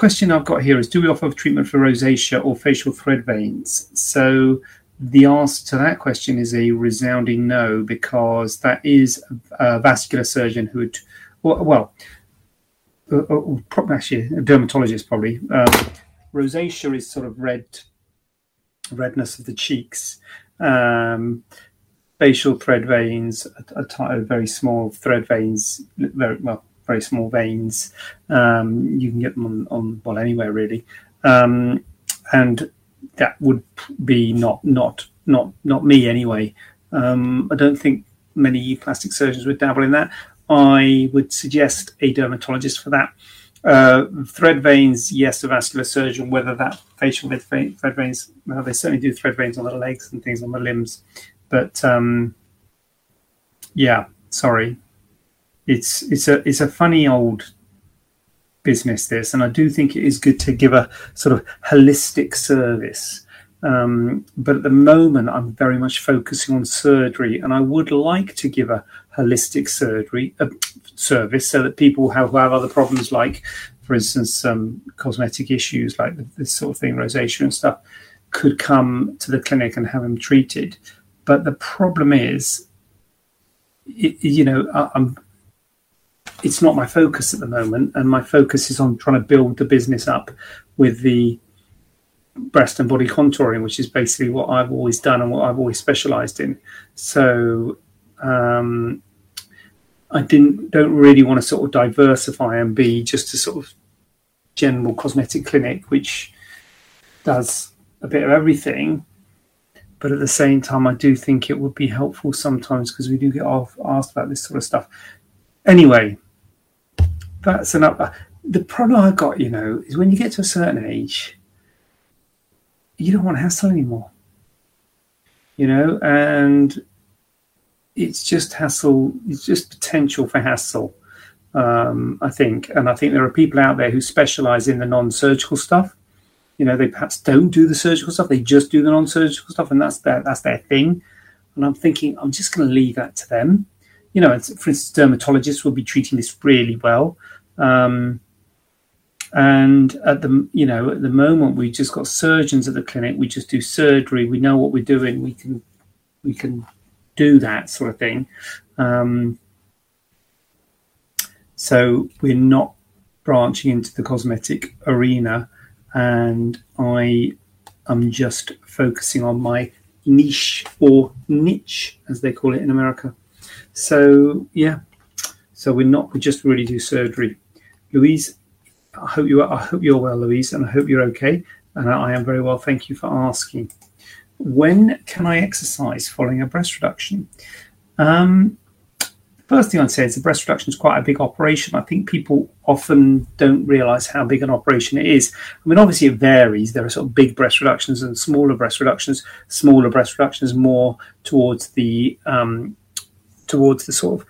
Question I've got here is Do we offer treatment for rosacea or facial thread veins? So the answer to that question is a resounding no, because that is a vascular surgeon who would, well, well uh, uh, actually, a dermatologist probably. Um, rosacea is sort of red, redness of the cheeks. Um, facial thread veins are, are, very small thread veins, very well, very small veins. Um, you can get them on, on well anywhere really, um, and that would be not not not not me anyway. Um, I don't think many plastic surgeons would dabble in that. I would suggest a dermatologist for that. Uh, thread veins, yes, a vascular surgeon. Whether that facial thread veins, well, they certainly do thread veins on the legs and things on the limbs, but um, yeah, sorry, it's it's a it's a funny old business this and i do think it is good to give a sort of holistic service. Um, but at the moment i'm very much focusing on surgery and i would like to give a holistic surgery uh, service so that people who have other problems like for instance um, cosmetic issues like this sort of thing rosacea and stuff could come to the clinic and have them treated. But the problem is it, you know i'm it's not my focus at the moment, and my focus is on trying to build the business up with the breast and body contouring, which is basically what I've always done and what I've always specialised in. So um, I didn't don't really want to sort of diversify and be just a sort of general cosmetic clinic, which does a bit of everything. But at the same time, I do think it would be helpful sometimes because we do get asked about this sort of stuff. Anyway, that's enough. The problem I got, you know, is when you get to a certain age, you don't want to hassle anymore. You know, and it's just hassle. It's just potential for hassle. Um, I think, and I think there are people out there who specialize in the non-surgical stuff. You know, they perhaps don't do the surgical stuff; they just do the non-surgical stuff, and that's their that's their thing. And I'm thinking, I'm just going to leave that to them. You know, for instance, dermatologists will be treating this really well. Um, and at the you know at the moment we've just got surgeons at the clinic. We just do surgery. We know what we're doing. We can we can do that sort of thing. Um, so we're not branching into the cosmetic arena, and I am just focusing on my niche or niche, as they call it in America. So yeah, so we're not we just really do surgery. Louise, I hope you are, I hope you're well, Louise, and I hope you're okay. And I am very well. Thank you for asking. When can I exercise following a breast reduction? Um, first thing I'd say is the breast reduction is quite a big operation. I think people often don't realize how big an operation it is. I mean, obviously it varies. There are sort of big breast reductions and smaller breast reductions. Smaller breast reductions more towards the um, towards the sort of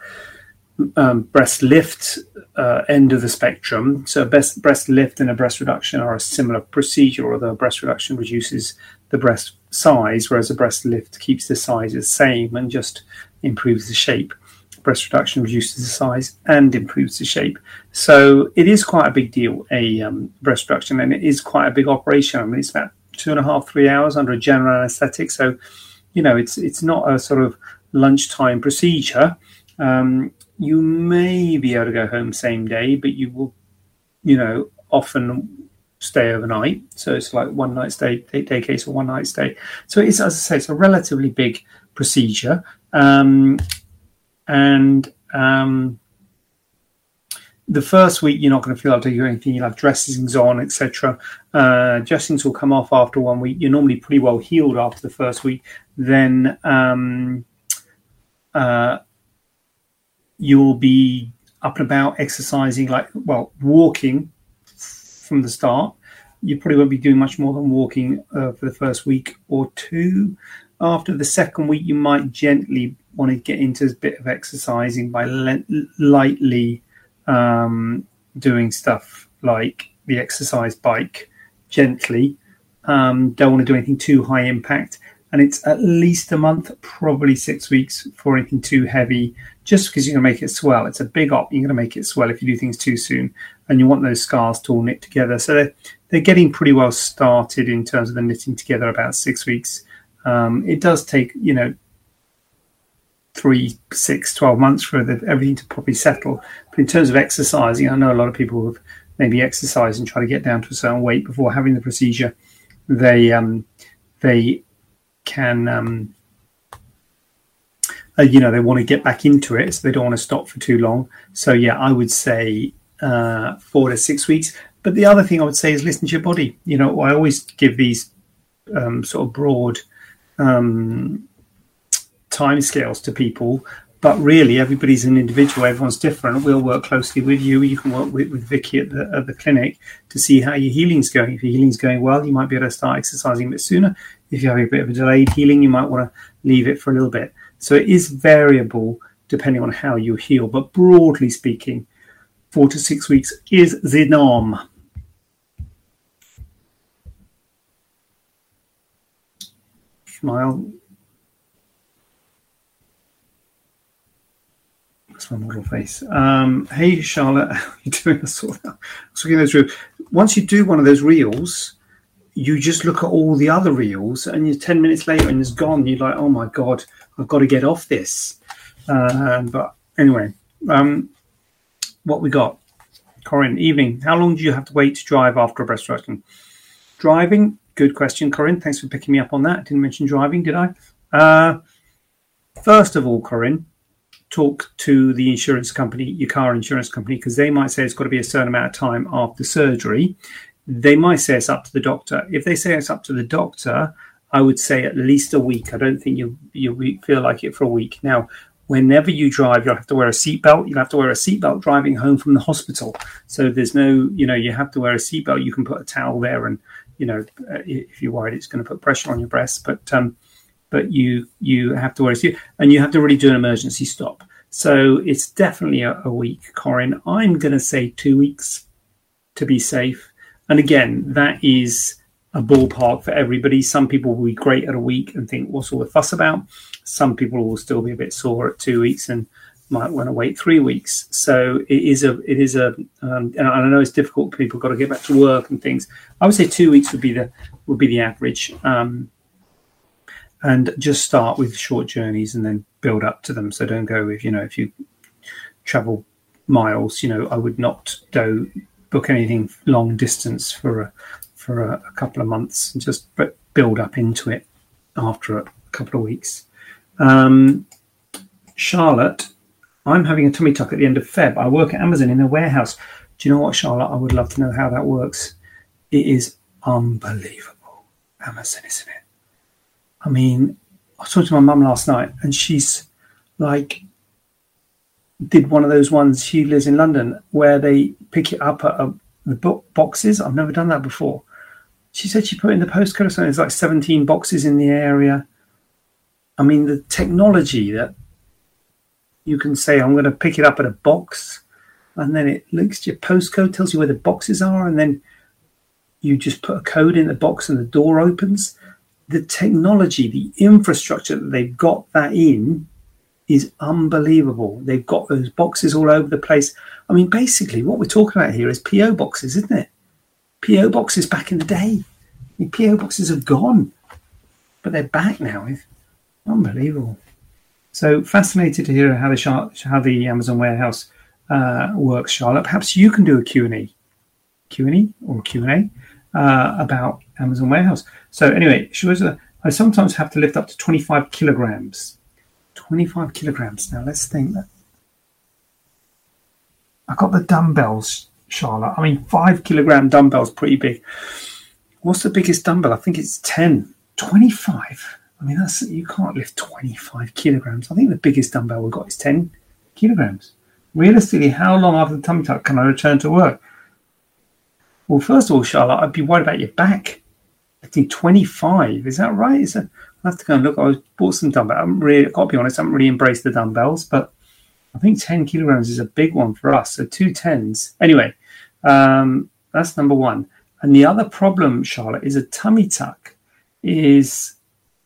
um, breast lift uh, end of the spectrum. So, best, breast lift and a breast reduction are a similar procedure, although a breast reduction reduces the breast size, whereas a breast lift keeps the size the same and just improves the shape. Breast reduction reduces the size and improves the shape. So, it is quite a big deal, a um, breast reduction, and it is quite a big operation. I mean, it's about two and a half, three hours under a general anesthetic. So, you know, it's it's not a sort of lunchtime procedure. Um, you may be able to go home same day, but you will, you know, often stay overnight. So it's like one night stay, day, day case or one night stay. So it's, as I say, it's a relatively big procedure. Um, and um, the first week you're not going to feel like doing anything. You'll have dressings on, etc. Uh, dressings will come off after one week. You're normally pretty well healed after the first week. Then um, uh, you'll be up and about exercising, like, well, walking from the start. you probably won't be doing much more than walking uh, for the first week or two. After the second week, you might gently want to get into a bit of exercising by le- lightly um, doing stuff like the exercise bike gently. Um, don't want to do anything too high impact. And it's at least a month, probably six weeks for anything too heavy, just because you're going to make it swell. It's a big op. You're going to make it swell if you do things too soon. And you want those scars to all knit together. So they're, they're getting pretty well started in terms of the knitting together about six weeks. Um, it does take, you know, three, six, 12 months for the, everything to properly settle. But in terms of exercising, I know a lot of people have maybe exercise and try to get down to a certain weight before having the procedure. They um, they can um, uh, you know they want to get back into it, so they don't want to stop for too long. So yeah, I would say uh, four to six weeks. But the other thing I would say is listen to your body. You know, I always give these um, sort of broad um, time scales to people but really everybody's an individual. Everyone's different. We'll work closely with you. You can work with, with vicky at the, at the clinic to see how your healing's going. If your healing's going well you might be able to start exercising a bit sooner. If you're having a bit of a delayed healing you might want to leave it for a little bit. So it is variable depending on how you heal. But broadly speaking four to six weeks is the norm. Smile That's my model face. Um, hey, Charlotte, how are you doing? I saw that. I was looking those through. Once you do one of those reels, you just look at all the other reels, and you're 10 minutes later and it's gone. You're like, oh my God, I've got to get off this. Uh, but anyway, um, what we got? Corinne, evening. How long do you have to wait to drive after a breast reduction? Driving, good question, Corinne. Thanks for picking me up on that. Didn't mention driving, did I? Uh, first of all, Corinne, talk to the insurance company, your car insurance company, because they might say it's got to be a certain amount of time after surgery. They might say it's up to the doctor. If they say it's up to the doctor, I would say at least a week. I don't think you you feel like it for a week. Now, whenever you drive, you'll have to wear a seatbelt. You'll have to wear a seatbelt driving home from the hospital. So there's no, you know, you have to wear a seatbelt. You can put a towel there, and you know, uh, if you're worried, it's going to put pressure on your breast. But um, but you you have to worry, a suit and you have to really do an emergency stop. So it's definitely a, a week, Corinne. I'm going to say two weeks to be safe. And again, that is a ballpark for everybody. Some people will be great at a week and think, what's all the fuss about? Some people will still be a bit sore at two weeks and might want to wait three weeks. So it is a, it is a, um, and I know it's difficult. People got to get back to work and things. I would say two weeks would be the would be the average. Um, and just start with short journeys and then build up to them. So don't go with, you know, if you travel miles, you know, I would not do book anything long distance for a, for a, a couple of months and just but build up into it after a couple of weeks. Um, Charlotte, I'm having a tummy tuck at the end of Feb. I work at Amazon in a warehouse. Do you know what, Charlotte? I would love to know how that works. It is unbelievable. Amazon, isn't it? I mean, I was talking to my mum last night, and she's like, did one of those ones. She lives in London where they pick it up at a, the boxes. I've never done that before. She said she put in the postcode or something. There's like 17 boxes in the area. I mean, the technology that you can say, I'm going to pick it up at a box, and then it looks your postcode, tells you where the boxes are, and then you just put a code in the box and the door opens the technology, the infrastructure that they've got that in is unbelievable. They've got those boxes all over the place. I mean, basically, what we're talking about here is PO boxes, isn't it? PO boxes back in the day. I mean, PO boxes have gone, but they're back now. It's unbelievable. So fascinated to hear how the how the Amazon warehouse uh, works, Charlotte. Perhaps you can do a Q and A, Q and A or Q and A uh, about Amazon warehouse. So anyway, she was. A, I sometimes have to lift up to 25 kilograms. 25 kilograms. Now let's think. I got the dumbbells, Charlotte. I mean, five kilogram dumbbells, pretty big. What's the biggest dumbbell? I think it's 10. 25. I mean, that's you can't lift 25 kilograms. I think the biggest dumbbell we've got is 10 kilograms. Realistically, how long after the tummy tuck can I return to work? Well, first of all, Charlotte, I'd be worried about your back. I think 25. Is that right? Is that, I have to go and look. I bought some dumbbells. I haven't really, got to be honest, I haven't really embraced the dumbbells, but I think 10 kilograms is a big one for us. So two tens. Anyway, um, that's number one. And the other problem, Charlotte, is a tummy tuck is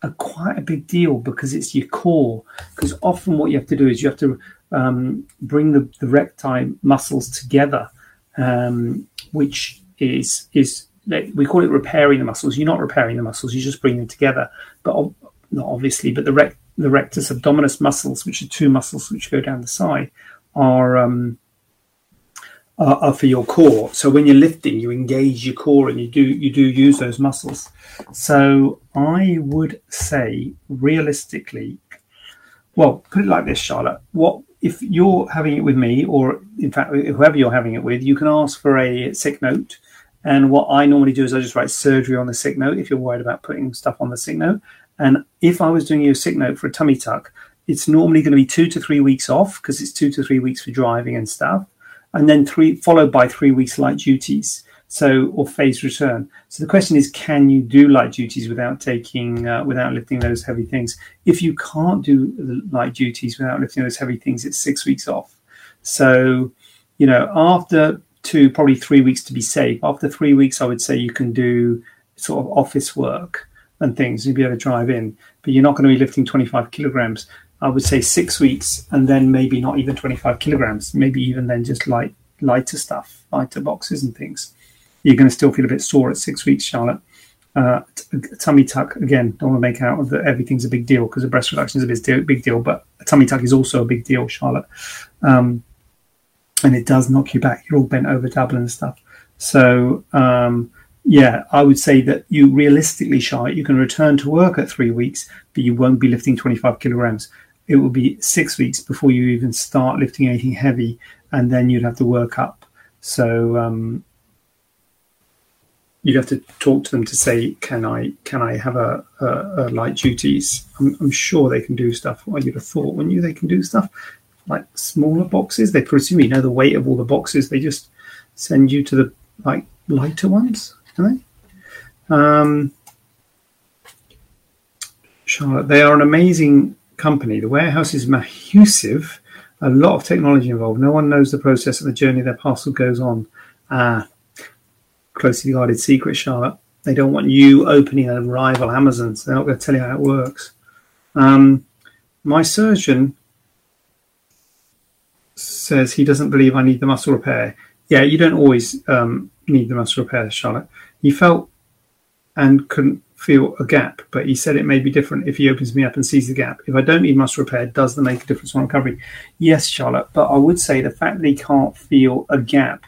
a quite a big deal because it's your core. Because often what you have to do is you have to um, bring the, the recti muscles together, um, which is is we call it repairing the muscles. You're not repairing the muscles; you just bring them together. But not obviously, but the rect, the rectus abdominis muscles, which are two muscles which go down the side, are um, are, are, for your core. So when you're lifting, you engage your core and you do you do use those muscles. So I would say realistically, well, put it like this, Charlotte. What if you're having it with me, or in fact, whoever you're having it with, you can ask for a sick note. And what I normally do is I just write surgery on the sick note if you're worried about putting stuff on the sick note. And if I was doing you a sick note for a tummy tuck, it's normally going to be two to three weeks off because it's two to three weeks for driving and stuff and then three followed by three weeks light duties. So or phase return. So the question is, can you do light duties without taking uh, without lifting those heavy things? If you can't do light duties without lifting those heavy things, it's six weeks off. So you know after two probably three weeks to be safe. After three weeks, I would say you can do sort of office work and things. You'll be able to drive in, but you're not going to be lifting 25 kilograms. I would say six weeks, and then maybe not even 25 kilograms, maybe even then just light, lighter stuff, lighter boxes and things. You're going to still feel a bit sore at six weeks, Charlotte. Uh, tummy tuck again. Don't want to make out that everything's a big deal because a breast reduction is a big deal, big deal, but a tummy tuck is also a big deal, Charlotte. Um, and it does knock you back. You're all bent over, double and stuff. So um, yeah, I would say that you realistically, Charlotte, you can return to work at three weeks, but you won't be lifting 25 kilograms it will be six weeks before you even start lifting anything heavy, and then you'd have to work up. So um, you'd have to talk to them to say, "Can I can I have a, a, a light duties?" I'm, I'm, sure they can do stuff. Well, you'd have thought, when you they can do stuff like smaller boxes. They presume you know the weight of all the boxes. They just send you to the like lighter ones, do they? Um, Charlotte, they are an amazing company. The warehouse is massive, a lot of technology involved. No one knows the process and the journey their parcel goes on. Ah, closely guarded secret, Charlotte. They don't want you opening a rival Amazon, so they're not going to tell you how it works. Um, my surgeon says he doesn't believe I need the muscle repair. Yeah, you don't always um, need the muscle repair, Charlotte. He felt and couldn't feel a gap, but he said it may be different if he opens me up and sees the gap. If I don't need muscle repair, does that make a difference on recovery? Yes, Charlotte, but I would say the fact that he can't feel a gap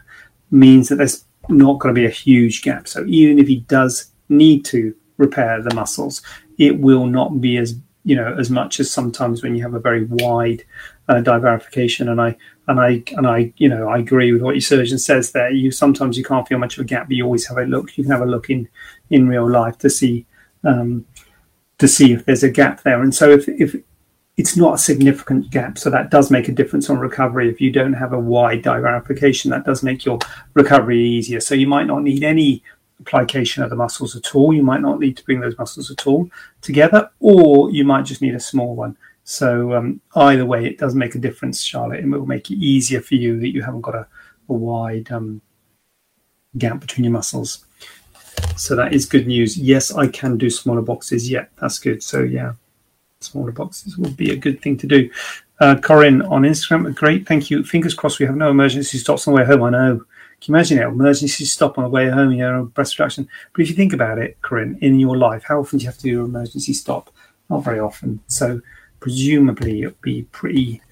means that there's not going to be a huge gap. So even if he does need to repair the muscles, it will not be as you know as much as sometimes when you have a very wide uh, divarication. And I and I and I you know I agree with what your surgeon says there. You sometimes you can't feel much of a gap, but you always have a look. You can have a look in in real life to see um, to see if there's a gap there. And so if if it's not a significant gap, so that does make a difference on recovery. If you don't have a wide divarication, that does make your recovery easier. So you might not need any plication of the muscles at all. You might not need to bring those muscles at all together, or you might just need a small one. So um, either way, it does make a difference, Charlotte, and it will make it easier for you that you haven't got a, a wide um, gap between your muscles. So that is good news. Yes, I can do smaller boxes. Yeah, that's good. So yeah, smaller boxes would be a good thing to do. Uh, Corinne on Instagram, great, thank you. Fingers crossed we have no emergency stops on the way home. I know. Can you imagine it? Emergency stop on the way home, you know, breast reduction. But if you think about it, Corinne, in your life, how often do you have to do an emergency stop? Not very often. So presumably it would be pretty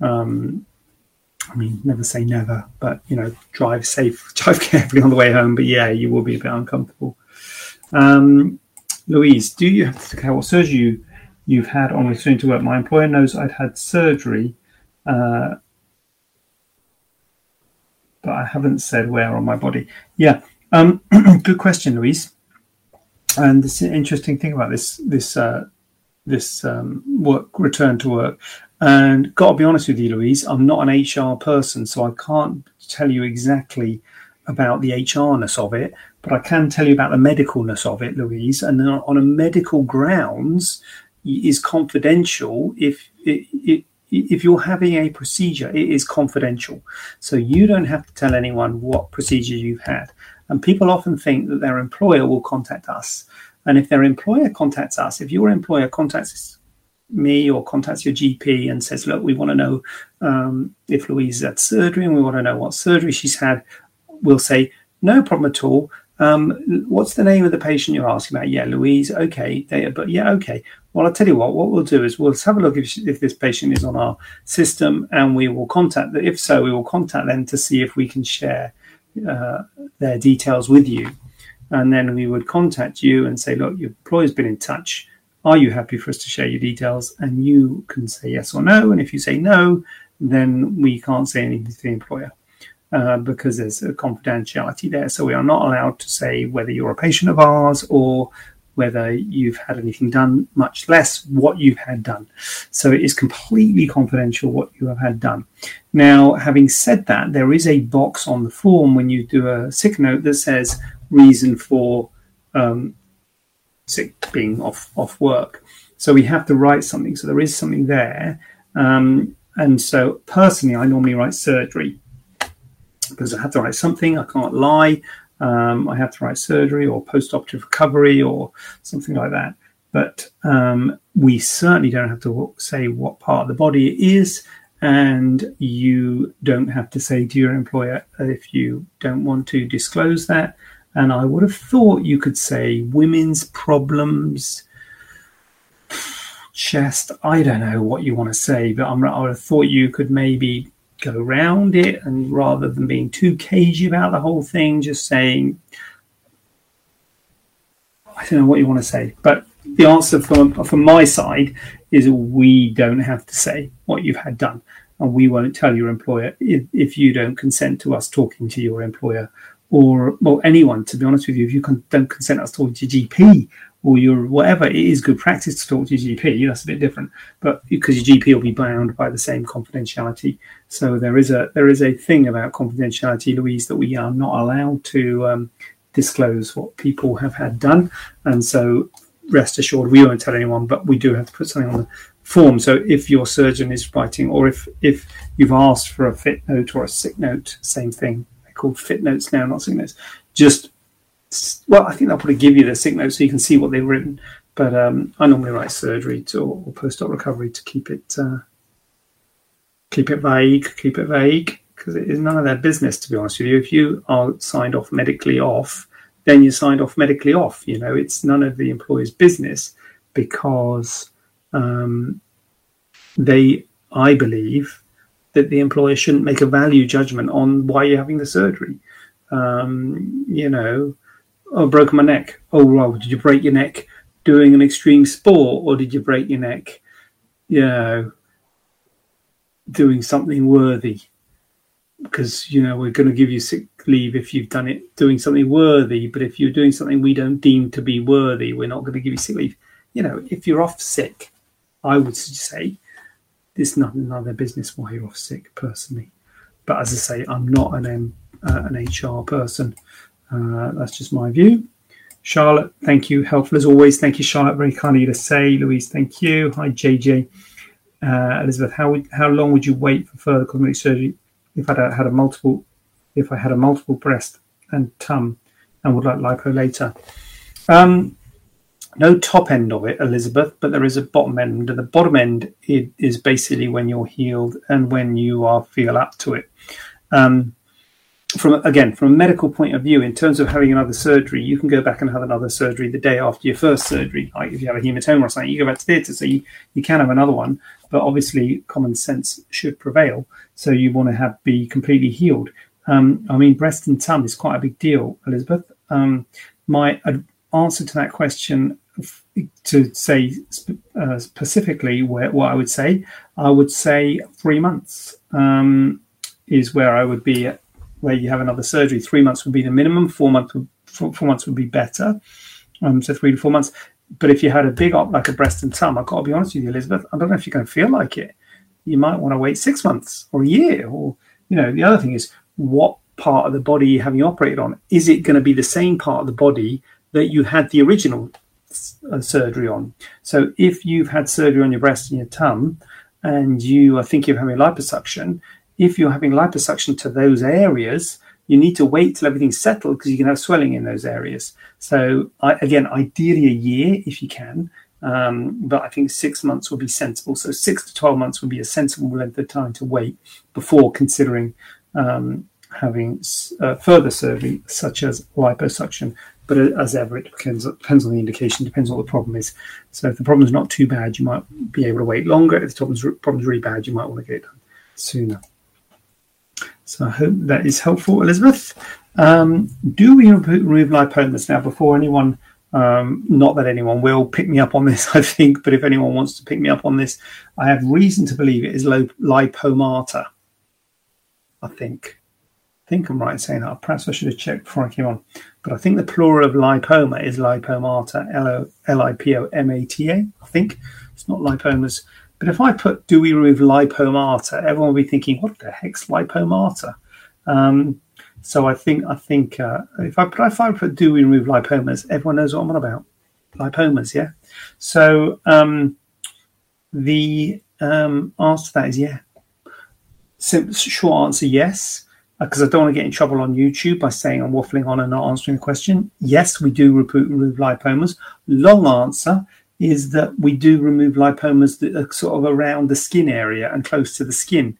um, I mean, never say never, but you know, drive safe, drive carefully on the way home. But yeah, you will be a bit uncomfortable. Um, Louise, do you have to care what surgery you, have had on returning to work? My employer knows I'd had surgery, uh, but I haven't said where on my body. Yeah, um, good question, Louise. And this is an interesting thing about this this uh, this um, work return to work. And got to be honest with you, Louise, I'm not an HR person, so I can't tell you exactly about the HRness of it, but I can tell you about the medicalness of it, Louise. And on a medical grounds, is confidential if it, it, if you're having a procedure, it is confidential. So you don't have to tell anyone what procedure you've had. And people often think that their employer will contact us. And if their employer contacts us, if your employer contacts me or contacts your GP and says, look, we want to know um, if Louise had surgery and we want to know what surgery she's had, we'll say, no problem at all. Um, what's the name of the patient you're asking about? Yeah, Louise. Okay, but yeah, okay. Well, I'll tell you what. What we'll do is we'll have a look if, if this patient is on our system, and we will contact. Them. If so, we will contact them to see if we can share uh, their details with you, and then we would contact you and say, look, your employer's been in touch. Are you happy for us to share your details? And you can say yes or no. And if you say no, then we can't say anything to the employer. Uh, because there's a confidentiality there. So we are not allowed to say whether you're a patient of ours or whether you've had anything done, much less what you've had done. So it is completely confidential what you have had done. Now, having said that, there is a box on the form when you do a sick note that says reason for um, sick being off off work. So we have to write something. So there is something there. Um, and so personally, I normally write surgery because I have to write something. I can't lie. Um, I have to write surgery or post-operative recovery or something like that. But um, we certainly don't have to say what part of the body it is, and you don't have to say to your employer if you don't want to disclose that. And I would have thought you could say women's problems, chest. I don't know what you want to say, but I'm, I would have thought you could maybe go around it and rather than being too cagey about the whole thing, just saying, I don't know what you want to say. But the answer from, from my side is we don't have to say what you've had done. And we won't tell your employer if, if you don't consent to us talking to your employer or, well, anyone, to be honest with you, if you don't consent us talking to GP or your whatever, it is good practice to talk to your GP. That's a bit different, but because your GP will be bound by the same confidentiality. So there is a there is a thing about confidentiality, Louise, that we are not allowed to um, disclose what people have had done, and so rest assured we won't tell anyone, but we do have to put something on the form. So if your surgeon is writing, or if if you've asked for a fit note or a sick note, same thing. They're called fit notes now, not sick notes. Just well, I think they'll probably give you the sick note so you can see what they've written. But um, I normally write surgery to, or post-op recovery to keep it uh, keep it vague, keep it vague, because it is none of their business. To be honest with you, if you are signed off medically off, then you're signed off medically off. You know, it's none of the employer's business because um, they, I believe, that the employer shouldn't make a value judgment on why you're having the surgery. Um, you know, oh, broken my neck. Oh, well, did you break your neck doing an extreme sport or did you break your neck, you know, doing something worthy? Because, you know, we're going to give you sick leave if you've done it doing something worthy. But if you're doing something we don't deem to be worthy, we're not going to give you sick leave. You know, if you're off sick, I would say it's not their business why you're off sick personally. But as I say, I'm not an uh, an HR person. Uh, that's just my view. Charlotte, thank you. Helpful as always. Thank you, Charlotte. Very kind of you to say. Louise, thank you. Hi, JJ. Uh, Elizabeth, how would, how long would you wait for further cosmetic surgery if I had a, had a multiple if I had a multiple breast and tum and would like lipo later? Um, no top end of it, Elizabeth, but there is a bottom end. And the bottom end is basically when you're healed and when you are feel up to it. Um, from again from a medical point of view in terms of having another surgery you can go back and have another surgery the day after your first surgery like if you have a hematoma or something you go back to theatre so you, you can have another one but obviously common sense should prevail so you want to have be completely healed. Um, i mean breast and tum is quite a big deal elizabeth. Um, my answer to that question to say uh, specifically where, what i would say i would say three months um, is where i would be at where you have another surgery. Three months would be the minimum. Four months would, four, four months would be better. Um, so three to four months. But if you had a big op like a breast and tum, I've got to be honest with you, Elizabeth, I don't know if you're going to feel like it. You might want to wait six months or a year. Or, you know, the other thing is what part of the body you're having operated on, is it going to be the same part of the body that you had the original uh, surgery on? So if you've had surgery on your breast and your tum, and you are thinking of having liposuction, if you're having liposuction to those areas, you need to wait till everything's settled because you can have swelling in those areas. So I, again, ideally a year if you can, um, but I think six months would be sensible. So six to twelve months would be a sensible length of time to wait before considering um, having uh, further surgery, such as liposuction. But as ever, it depends, depends on the indication, depends on what the problem is. So if the problem is not too bad, you might be able to wait longer. If the problem's, problem's really bad, you might want to get it done sooner. So I hope that is helpful, Elizabeth. Um, do we remove lipomas now before anyone? Um, not that anyone will pick me up on this, I think, but if anyone wants to pick me up on this, I have reason to believe it is lipomata. I think. I think I'm right in saying that. Perhaps I should have checked before I came on. But I think the plural of lipoma is lipomata, L I P O M A T A. I think it's not lipomas. But if I put do we remove lipomata, everyone will be thinking, what the heck's lipomata? Um, so I think I think uh, if I put if I put do we remove lipomas, everyone knows what I'm on about. Lipomas, yeah. So um, the um, answer to that is yeah. Simple, short answer, yes. Because uh, I don't want to get in trouble on YouTube by saying I'm waffling on and not answering the question. Yes, we do remove lipomas. Long answer is that we do remove lipomas that are sort of around the skin area and close to the skin.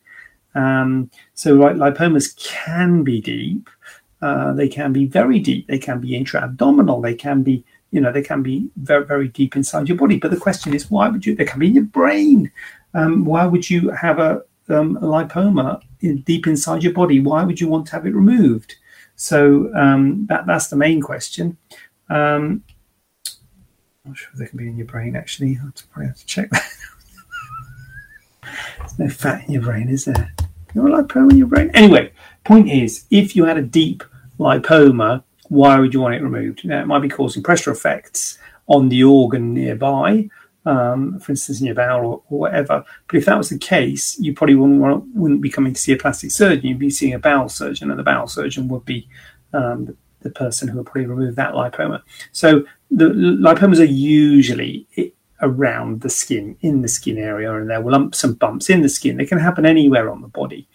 Um, so like, lipomas can be deep. Uh, they can be very deep. They can be intra-abdominal. They can be, you know, they can be very, very deep inside your body. But the question is, why would you? They can be in your brain. Um, why would you have a, um, a lipoma in, deep inside your body? Why would you want to have it removed? So um, that that's the main question. Um, I'm not sure if they can be in your brain actually. I probably have to check that. There's no fat in your brain, is there? You're a lipoma in your brain. Anyway, point is, if you had a deep lipoma, why would you want it removed? Now, it might be causing pressure effects on the organ nearby, um, for instance, in your bowel or, or, whatever. But if that was the case, you probably wouldn't, want, wouldn't be coming to see a plastic surgeon. You'd be seeing a bowel surgeon, and the bowel surgeon would be um, the, person who will probably remove that lipoma. So the lipomas are usually around the skin, in the skin area, and there are lumps and bumps in the skin. They can happen anywhere on the body.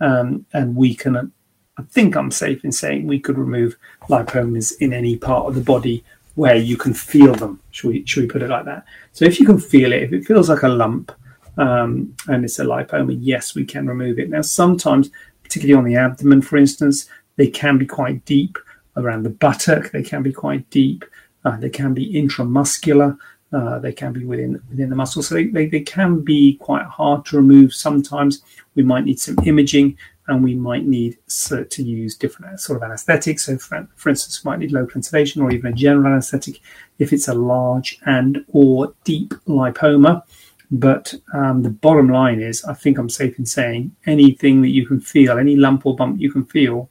Um, and we can, I think I'm safe in saying we could remove lipomas in any part of the body where you can feel them. Should we, should we put it like that? So if you can feel it, if it feels like a lump um, and it's a lipoma, yes, we can remove it. Now, sometimes, particularly on the abdomen, for instance, they can be quite deep around the buttock. They can be quite deep. Uh, they can be intramuscular. Uh, they can be within within the muscle, so they, they, they can be quite hard to remove. Sometimes we might need some imaging, and we might need to use different sort of anesthetics. So, for, for instance, we might need local intubation or even a general anesthetic if it's a large and or deep lipoma. But um, the bottom line is, I think I'm safe in saying anything that you can feel, any lump or bump you can feel,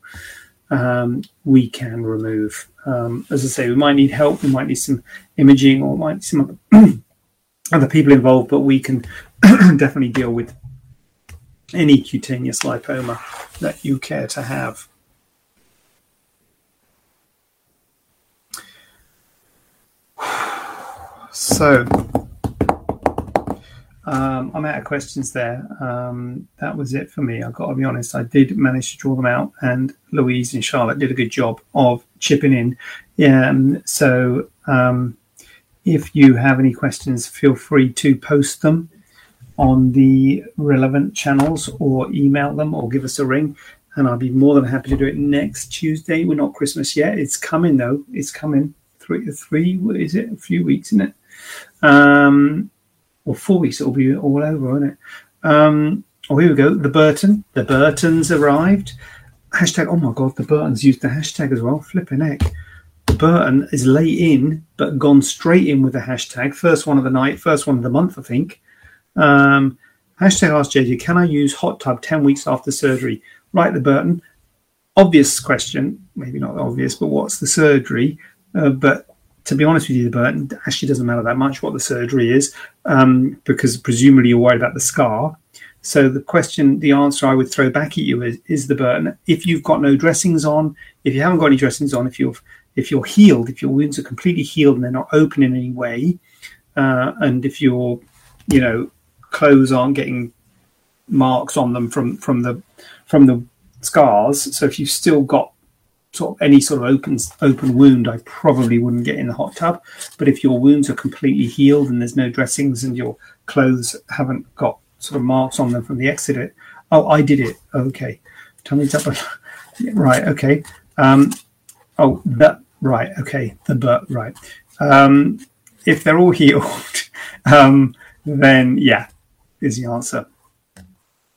um, we can remove. Um, as I say, we might need help, we might need some imaging, or might some other, other people involved, but we can definitely deal with any cutaneous lipoma that you care to have. So, um, I'm out of questions there. Um, that was it for me. I've got to be honest. I did manage to draw them out, and Louise and Charlotte did a good job of chipping in. Yeah, um, so um, if you have any questions, feel free to post them on the relevant channels or email them or give us a ring. And I'll be more than happy to do it next Tuesday. We're not Christmas yet. It's coming though. It's coming. Three, three, is it? A few weeks, isn't it? Um, or four weeks, it'll be all over, won't it? Um, oh, here we go. The Burton. The Burtons arrived. Hashtag, oh my God, the Burtons used the hashtag as well. Flipping heck. The Burton is late in, but gone straight in with the hashtag. First one of the night, first one of the month, I think. Um, hashtag ask JJ, can I use hot tub 10 weeks after surgery? Right, the Burton. Obvious question, maybe not obvious, but what's the surgery? Uh, but to be honest with you, the burn actually doesn't matter that much what the surgery is, um, because presumably you're worried about the scar. So the question, the answer I would throw back at you is, is the burn. If you've got no dressings on, if you haven't got any dressings on, if you're if you're healed, if your wounds are completely healed and they're not open in any way, uh, and if your you know clothes aren't getting marks on them from from the from the scars, so if you've still got sort of any sort of open open wound, I probably wouldn't get in the hot tub. But if your wounds are completely healed and there's no dressings and your clothes haven't got sort of marks on them from the exit. Oh, I did it. Okay. Me up. right. Okay. Um, oh, that. Right. Okay. The but. Right. Um, if they're all healed, um, then yeah, is the answer.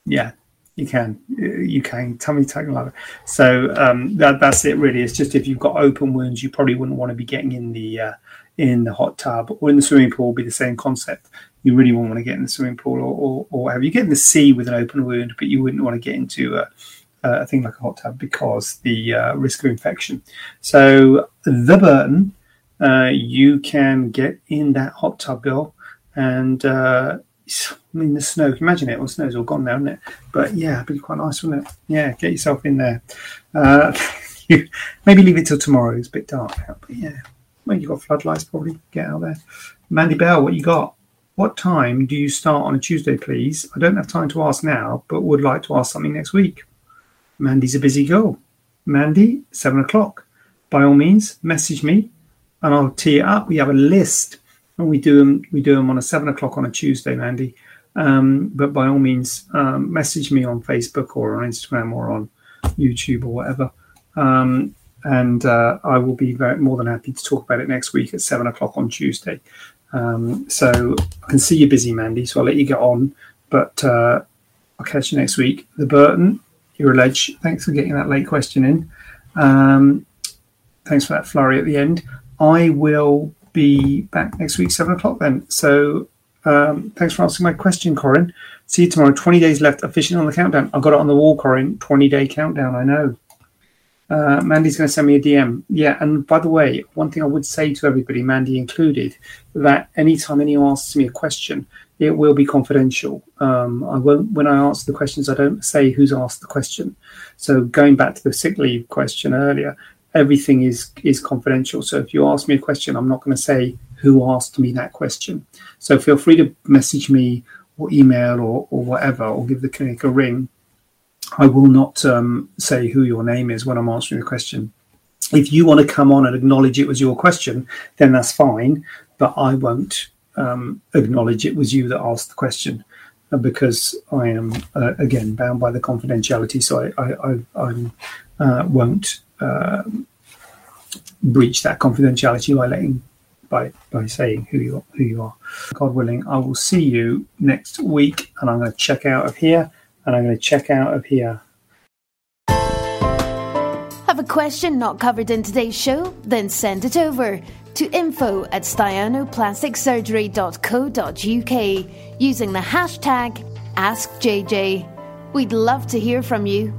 Yeah, you can. You can. Tummy tuck lava. So um, that, that's it. Really, it's just if you've got open wounds, you probably wouldn't want to be getting in the uh, in the hot tub or in the swimming pool. Be the same concept you really won't want to get in the swimming pool or, or, or whatever. You get in the sea with an open wound, but you wouldn't want to get into a, a thing like a hot tub because the uh, risk of infection. So the Burton, uh, you can get in that hot tub, girl, and uh, I mean the snow. Imagine it. Well, snow's all gone now, isn't it? But yeah, it'd be quite nice, wouldn't it? Yeah, get yourself in there. Uh, maybe leave it till tomorrow. It's a bit dark out, but yeah. Well, you've got floodlights, probably get out there. Mandy Bell, what you got? What time do you start on a Tuesday, please? I don't have time to ask now, but would like to ask something next week. Mandy's a busy girl. Mandy, seven o'clock. By all means, message me and I'll tee it up. We have a list and we do them, we do them on a seven o'clock on a Tuesday, Mandy. Um, but by all means, um, message me on Facebook or on Instagram or on YouTube or whatever. Um, and uh, I will be very, more than happy to talk about it next week at seven o'clock on Tuesday. Um, so I can see you're busy, Mandy, so I'll let you get on. But uh, I'll catch you next week. The Burton, you're a ledge. Thanks for getting that late question in. Um, thanks for that flurry at the end. I will be back next week, seven o'clock then. So um, thanks for answering my question, Corinne. See you tomorrow. 20 days left officially on the countdown. I've got it on the wall, Corinne. 20 day countdown, I know. Uh, Mandy's going to send me a DM. Yeah, and by the way, one thing I would say to everybody, Mandy included, that anytime anyone asks me a question, it will be confidential. Um, I won't. When I answer the questions, I don't say who's asked the question. So going back to the sick leave question earlier, everything is is confidential. So if you ask me a question, I'm not going to say who asked me that question. So feel free to message me or email or, or whatever, or give the clinic a ring I will not um, say who your name is when I'm answering the question. If you want to come on and acknowledge it was your question, then that's fine, but I won't um, acknowledge it was you that asked the question uh, because I am uh, again bound by the confidentiality. So I, I, I, I uh, won't uh, breach that confidentiality by letting by by saying who you who you are. God willing, I will see you next week, and I'm going to check out of here and I'm going to check out of here. Have a question not covered in today's show? Then send it over to info at staianoplasticsurgery.co.uk using the hashtag AskJJ. We'd love to hear from you.